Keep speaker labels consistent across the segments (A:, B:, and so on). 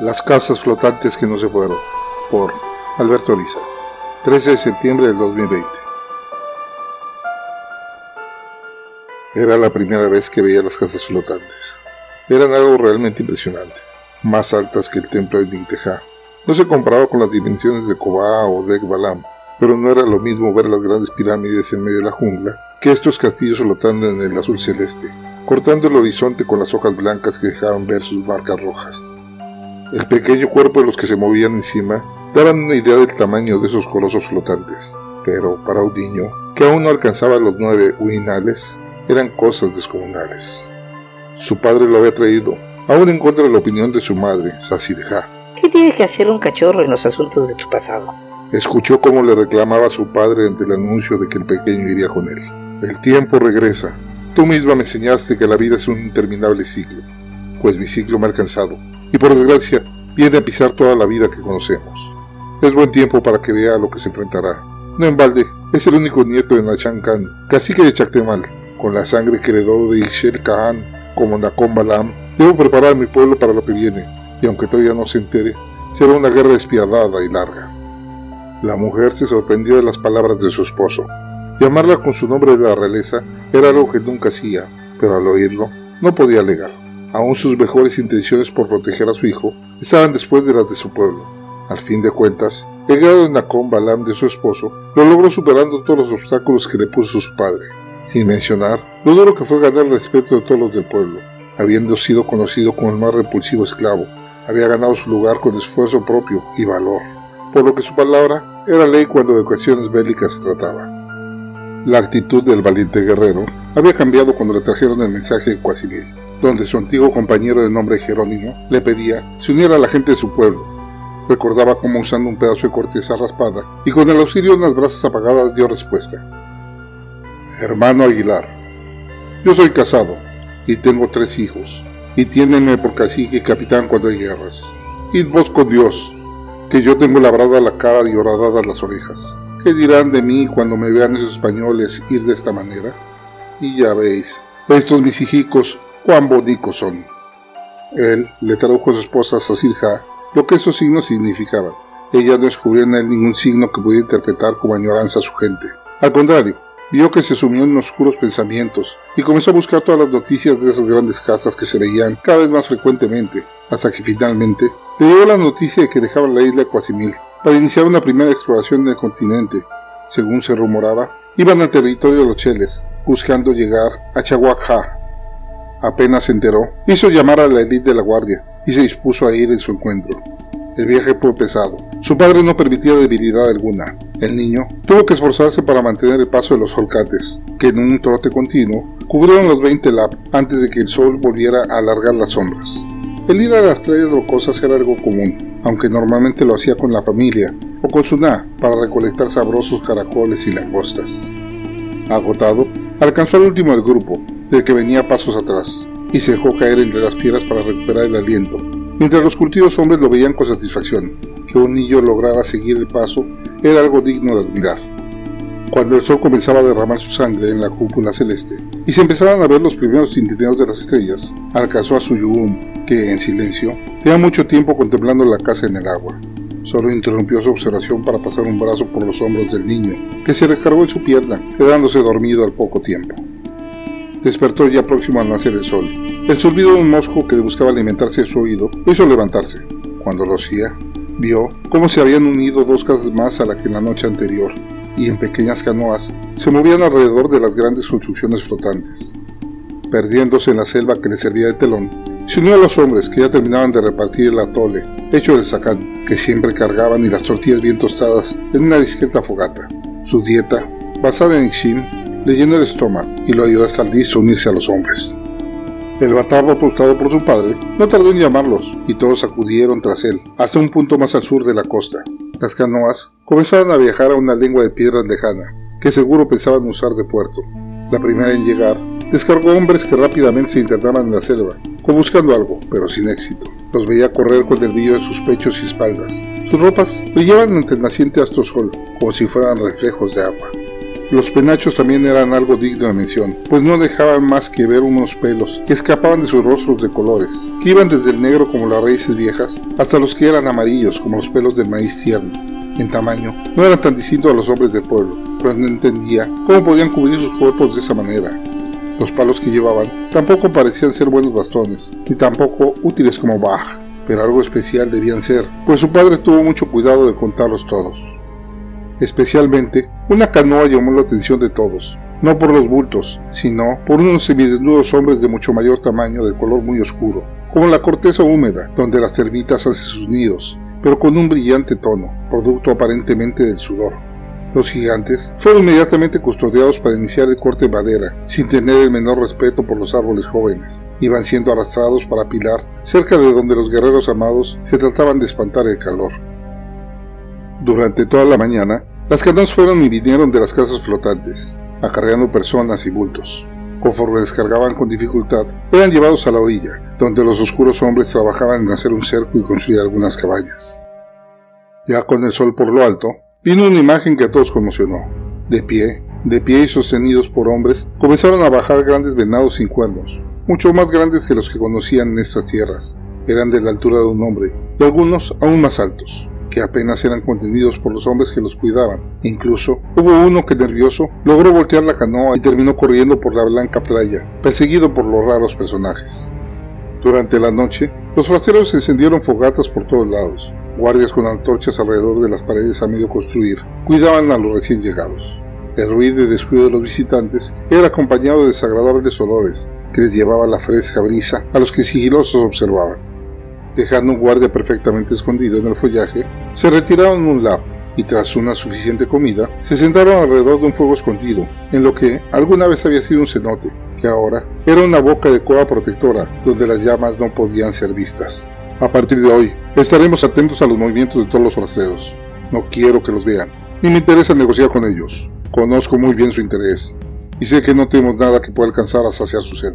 A: Las casas flotantes que no se fueron, por Alberto Liza, 13 de septiembre del 2020. Era la primera vez que veía las casas flotantes. Eran algo realmente impresionante, más altas que el templo de Ninteja. No se comparaba con las dimensiones de Kobá o de Ekbalam, pero no era lo mismo ver las grandes pirámides en medio de la jungla que estos castillos flotando en el azul celeste, cortando el horizonte con las hojas blancas que dejaban ver sus marcas rojas. El pequeño cuerpo de los que se movían encima daban una idea del tamaño de esos colosos flotantes, pero para un niño, que aún no alcanzaba los nueve uinales, eran cosas descomunales. Su padre lo había traído, aún en contra de la opinión de su madre, Sasirja.
B: ¿Qué tiene que hacer un cachorro en los asuntos de tu pasado?
A: Escuchó cómo le reclamaba a su padre ante el anuncio de que el pequeño iría con él. El tiempo regresa. Tú misma me enseñaste que la vida es un interminable ciclo, pues mi ciclo me ha alcanzado y por desgracia viene a pisar toda la vida que conocemos. Es buen tiempo para que vea a lo que se enfrentará. No en balde, es el único nieto de Nachan Khan, cacique de Chactemal, con la sangre que heredó de Ishel Khan como Nakom Balam. Debo preparar a mi pueblo para lo que viene, y aunque todavía no se entere, será una guerra despiadada y larga. La mujer se sorprendió de las palabras de su esposo. Llamarla con su nombre de la realeza era algo que nunca hacía, pero al oírlo no podía alegar. Aún sus mejores intenciones por proteger a su hijo estaban después de las de su pueblo. Al fin de cuentas, el grado de Nacón Balam de su esposo lo logró superando todos los obstáculos que le puso su padre, sin mencionar lo duro que fue ganar el respeto de todos los del pueblo. Habiendo sido conocido como el más repulsivo esclavo, había ganado su lugar con esfuerzo propio y valor, por lo que su palabra era ley cuando de ocasiones bélicas se trataba. La actitud del valiente guerrero había cambiado cuando le trajeron el mensaje de Quasimil donde su antiguo compañero de nombre Jerónimo le pedía se uniera a la gente de su pueblo. Recordaba cómo usando un pedazo de corteza raspada y con el auxilio de unas brasas apagadas dio respuesta. Hermano Aguilar, yo soy casado y tengo tres hijos, y tiénenme por cacique y capitán cuando hay guerras. Id vos con Dios, que yo tengo labrada la cara y horadadas las orejas. ¿Qué dirán de mí cuando me vean esos españoles ir de esta manera? Y ya veis, estos mis hijicos bonitos son. Él le tradujo a su esposa Sasirja lo que esos signos significaban. Ella no descubrió en él ningún signo que pudiera interpretar como añoranza a su gente. Al contrario, vio que se sumió en oscuros pensamientos y comenzó a buscar todas las noticias de esas grandes casas que se veían cada vez más frecuentemente, hasta que finalmente le llegó la noticia de que dejaban la isla de para iniciar una primera exploración del continente. Según se rumoraba, iban al territorio de los Cheles, buscando llegar a Chahuaca, Apenas se enteró, hizo llamar a la élite de la guardia y se dispuso a ir en su encuentro. El viaje fue pesado. Su padre no permitía debilidad alguna. El niño tuvo que esforzarse para mantener el paso de los holcates, que en un trote continuo cubrieron los 20 lap antes de que el sol volviera a alargar las sombras. El ir a las playas rocosas era algo común, aunque normalmente lo hacía con la familia o con su na para recolectar sabrosos caracoles y langostas. Agotado, alcanzó al último del grupo, del que venía pasos atrás, y se dejó caer entre las piedras para recuperar el aliento, mientras los cultivos hombres lo veían con satisfacción. Que un niño lograra seguir el paso era algo digno de admirar. Cuando el sol comenzaba a derramar su sangre en la cúpula celeste y se empezaban a ver los primeros tintineos de las estrellas, alcanzó a su Yugum, que en silencio tenía mucho tiempo contemplando la casa en el agua. Solo interrumpió su observación para pasar un brazo por los hombros del niño, que se recargó en su pierna, quedándose dormido al poco tiempo. Despertó ya próximo al nacer el sol. El silbido de un mosco que buscaba alimentarse de su oído hizo levantarse. Cuando lo hacía, vio cómo se habían unido dos casas más a la que en la noche anterior, y en pequeñas canoas se movían alrededor de las grandes construcciones flotantes. Perdiéndose en la selva que le servía de telón, se unió a los hombres que ya terminaban de repartir el atole, hecho del sacán, que siempre cargaban y las tortillas bien tostadas en una discreta fogata. Su dieta, basada en Ixin, le el estómago y lo ayudó hasta listo a unirse a los hombres. El batarro apuntado por su padre no tardó en llamarlos y todos acudieron tras él, hasta un punto más al sur de la costa. Las canoas comenzaron a viajar a una lengua de piedras lejana, que seguro pensaban usar de puerto. La primera en llegar descargó hombres que rápidamente se internaban en la selva, como buscando algo, pero sin éxito. Los veía correr con el brillo de sus pechos y espaldas. Sus ropas brillaban ante el naciente astro sol, como si fueran reflejos de agua. Los penachos también eran algo digno de mención, pues no dejaban más que ver unos pelos que escapaban de sus rostros de colores, que iban desde el negro como las raíces viejas hasta los que eran amarillos como los pelos del maíz tierno. En tamaño, no eran tan distintos a los hombres del pueblo, pero no entendía cómo podían cubrir sus cuerpos de esa manera. Los palos que llevaban tampoco parecían ser buenos bastones, ni tampoco útiles como Bach, pero algo especial debían ser, pues su padre tuvo mucho cuidado de contarlos todos. Especialmente, una canoa llamó la atención de todos, no por los bultos, sino por unos semidesnudos hombres de mucho mayor tamaño de color muy oscuro, como la corteza húmeda, donde las termitas hacen sus nidos, pero con un brillante tono, producto aparentemente del sudor. Los gigantes fueron inmediatamente custodiados para iniciar el corte de madera, sin tener el menor respeto por los árboles jóvenes. Iban siendo arrastrados para pilar cerca de donde los guerreros amados se trataban de espantar el calor. Durante toda la mañana, las canoas fueron y vinieron de las casas flotantes, acarreando personas y bultos. Conforme descargaban con dificultad, eran llevados a la orilla, donde los oscuros hombres trabajaban en hacer un cerco y construir algunas cabañas. Ya con el sol por lo alto, vino una imagen que a todos conmocionó. De pie, de pie y sostenidos por hombres, comenzaron a bajar grandes venados sin cuernos, mucho más grandes que los que conocían en estas tierras. Eran de la altura de un hombre, y algunos aún más altos que apenas eran contenidos por los hombres que los cuidaban. Incluso hubo uno que nervioso logró voltear la canoa y terminó corriendo por la blanca playa, perseguido por los raros personajes. Durante la noche, los forasteros encendieron fogatas por todos lados. Guardias con antorchas alrededor de las paredes a medio construir cuidaban a los recién llegados. El ruido y descuido de los visitantes era acompañado de desagradables olores que les llevaba la fresca brisa a los que sigilosos observaban dejando un guardia perfectamente escondido en el follaje, se retiraron un lado y tras una suficiente comida, se sentaron alrededor de un fuego escondido, en lo que alguna vez había sido un cenote, que ahora era una boca de cueva protectora donde las llamas no podían ser vistas. A partir de hoy, estaremos atentos a los movimientos de todos los rasteros. No quiero que los vean, ni me interesa negociar con ellos. Conozco muy bien su interés, y sé que no tenemos nada que pueda alcanzar a saciar su sed.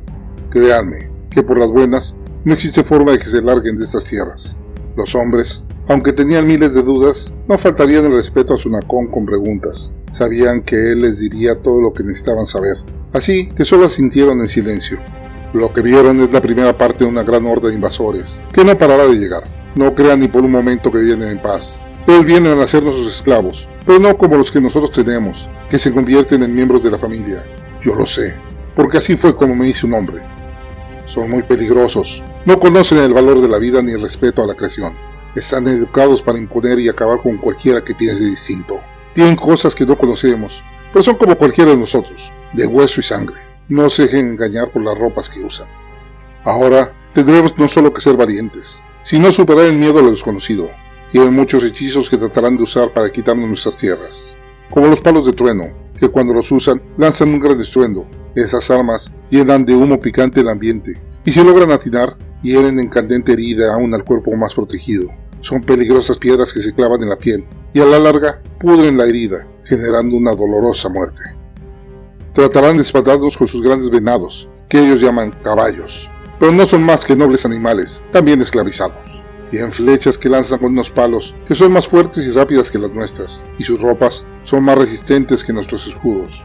A: Créanme, que por las buenas no existe forma de que se larguen de estas tierras. Los hombres, aunque tenían miles de dudas, no faltarían el respeto a Sunacón con preguntas. Sabían que él les diría todo lo que necesitaban saber, así que solo sintieron en silencio. Lo que vieron es la primera parte de una gran horda de invasores, que no parará de llegar. No crean ni por un momento que vienen en paz. Ellos vienen a hacernos sus esclavos, pero no como los que nosotros tenemos, que se convierten en miembros de la familia. Yo lo sé, porque así fue como me hice un hombre. Son muy peligrosos, no conocen el valor de la vida ni el respeto a la creación. Están educados para imponer y acabar con cualquiera que piense distinto. Tienen cosas que no conocemos, pero son como cualquiera de nosotros, de hueso y sangre. No se dejen engañar por las ropas que usan. Ahora tendremos no solo que ser valientes, sino superar el miedo a lo desconocido. Tienen muchos hechizos que tratarán de usar para quitarnos nuestras tierras, como los palos de trueno, que cuando los usan lanzan un gran estruendo. Esas armas llenan de humo picante el ambiente, y si logran atinar, hieren en candente herida aún al cuerpo más protegido. Son peligrosas piedras que se clavan en la piel y a la larga pudren la herida, generando una dolorosa muerte. Tratarán de con sus grandes venados, que ellos llaman caballos, pero no son más que nobles animales, también esclavizados. Tienen flechas que lanzan con unos palos que son más fuertes y rápidas que las nuestras, y sus ropas son más resistentes que nuestros escudos.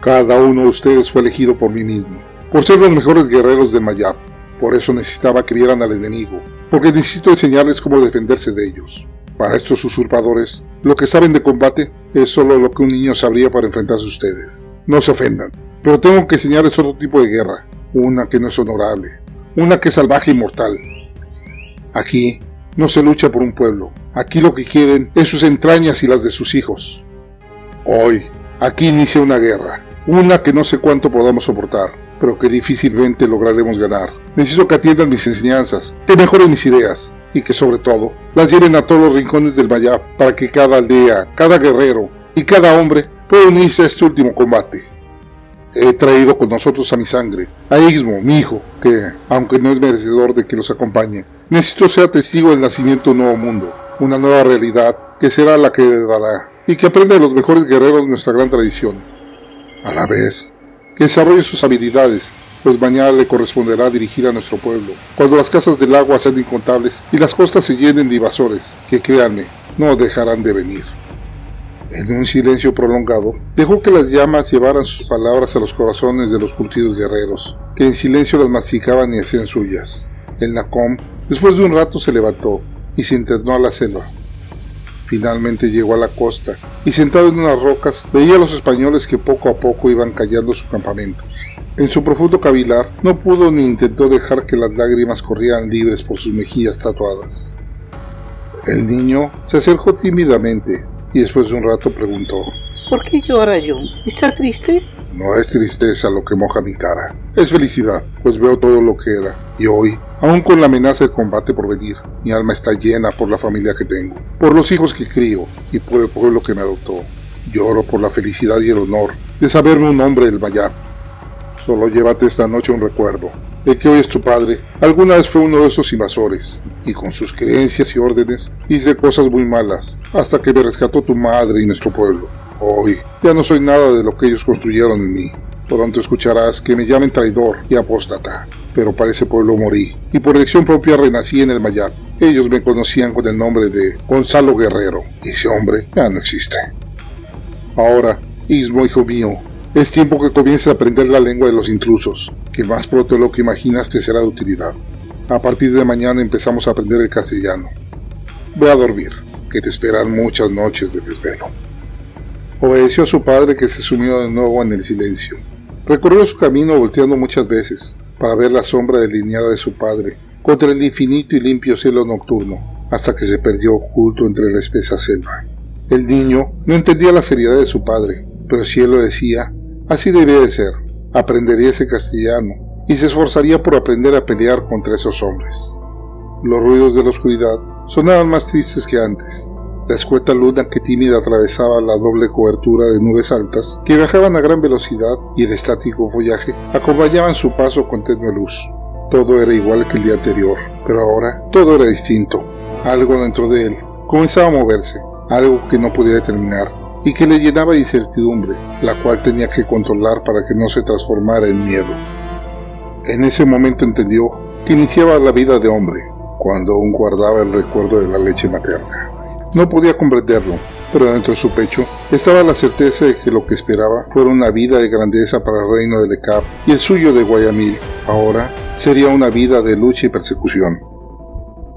A: Cada uno de ustedes fue elegido por mí mismo, por ser los mejores guerreros de Mayab, por eso necesitaba que vieran al enemigo, porque necesito enseñarles cómo defenderse de ellos. Para estos usurpadores, lo que saben de combate es solo lo que un niño sabría para enfrentarse a ustedes. No se ofendan, pero tengo que enseñarles otro tipo de guerra, una que no es honorable, una que es salvaje y mortal. Aquí no se lucha por un pueblo, aquí lo que quieren es sus entrañas y las de sus hijos. Hoy, aquí inicia una guerra, una que no sé cuánto podamos soportar, pero que difícilmente lograremos ganar. Necesito que atiendan mis enseñanzas, que mejoren mis ideas y que sobre todo las lleven a todos los rincones del Mayab para que cada aldea, cada guerrero y cada hombre pueda unirse a este último combate. He traído con nosotros a mi sangre, a Ismo, mi hijo, que, aunque no es merecedor de que los acompañe, necesito ser testigo del nacimiento de un nuevo mundo, una nueva realidad que será la que dará y que aprenda de los mejores guerreros de nuestra gran tradición. A la vez, que desarrolle sus habilidades, pues mañana le corresponderá dirigir a nuestro pueblo, cuando las casas del agua sean incontables y las costas se llenen de invasores, que créanme, no dejarán de venir. En un silencio prolongado, dejó que las llamas llevaran sus palabras a los corazones de los curtidos guerreros, que en silencio las masticaban y hacían suyas. El Nacom, después de un rato, se levantó y se internó a la selva. Finalmente llegó a la costa y sentado en unas rocas veía a los españoles que poco a poco iban callando su campamento. En su profundo cavilar no pudo ni intentó dejar que las lágrimas corrieran libres por sus mejillas tatuadas. El niño se acercó tímidamente y después de un rato preguntó,
B: ¿Por qué llora John? ¿Está triste?
A: No es tristeza lo que moja mi cara, es felicidad, pues veo todo lo que era, y hoy, aun con la amenaza de combate por venir, mi alma está llena por la familia que tengo, por los hijos que crío y por el pueblo que me adoptó. Lloro por la felicidad y el honor de saberme un hombre del Mayar. Solo llévate esta noche un recuerdo de que hoy es tu padre. Alguna vez fue uno de esos invasores, y con sus creencias y órdenes hice cosas muy malas, hasta que me rescató tu madre y nuestro pueblo. Hoy ya no soy nada de lo que ellos construyeron en mí. Pronto escucharás que me llamen traidor y apóstata, pero para ese pueblo morí, y por elección propia renací en el Mayar. Ellos me conocían con el nombre de Gonzalo Guerrero, y ese hombre ya no existe. Ahora, Ismo, hijo mío, es tiempo que comiences a aprender la lengua de los intrusos, que más pronto lo que imaginas te será de utilidad. A partir de mañana empezamos a aprender el castellano. Ve a dormir, que te esperan muchas noches de desvelo. Obedeció a su padre que se sumió de nuevo en el silencio. Recorrió su camino volteando muchas veces para ver la sombra delineada de su padre contra el infinito y limpio cielo nocturno, hasta que se perdió oculto entre la espesa selva. El niño no entendía la seriedad de su padre, pero si él decía, así debía de ser. Aprendería ese castellano y se esforzaría por aprender a pelear contra esos hombres. Los ruidos de la oscuridad sonaban más tristes que antes, la escueta luna que tímida atravesaba la doble cobertura de nubes altas que viajaban a gran velocidad y el estático follaje acompañaban su paso con tenue luz. Todo era igual que el día anterior, pero ahora todo era distinto. Algo dentro de él comenzaba a moverse, algo que no podía determinar y que le llenaba de incertidumbre, la cual tenía que controlar para que no se transformara en miedo. En ese momento entendió que iniciaba la vida de hombre, cuando aún guardaba el recuerdo de la leche materna. No podía comprenderlo, pero dentro de su pecho estaba la certeza de que lo que esperaba fuera una vida de grandeza para el reino de Lecap y el suyo de Guayamil. Ahora sería una vida de lucha y persecución.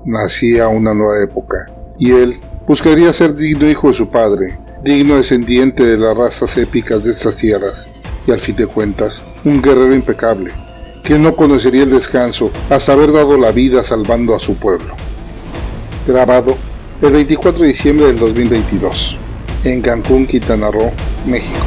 A: Nacía una nueva época, y él buscaría ser digno hijo de su padre, digno descendiente de las razas épicas de estas tierras, y al fin de cuentas, un guerrero impecable, que no conocería el descanso hasta haber dado la vida salvando a su pueblo. Grabado el 24 de diciembre del 2022, en Cancún, Quintana Roo, México.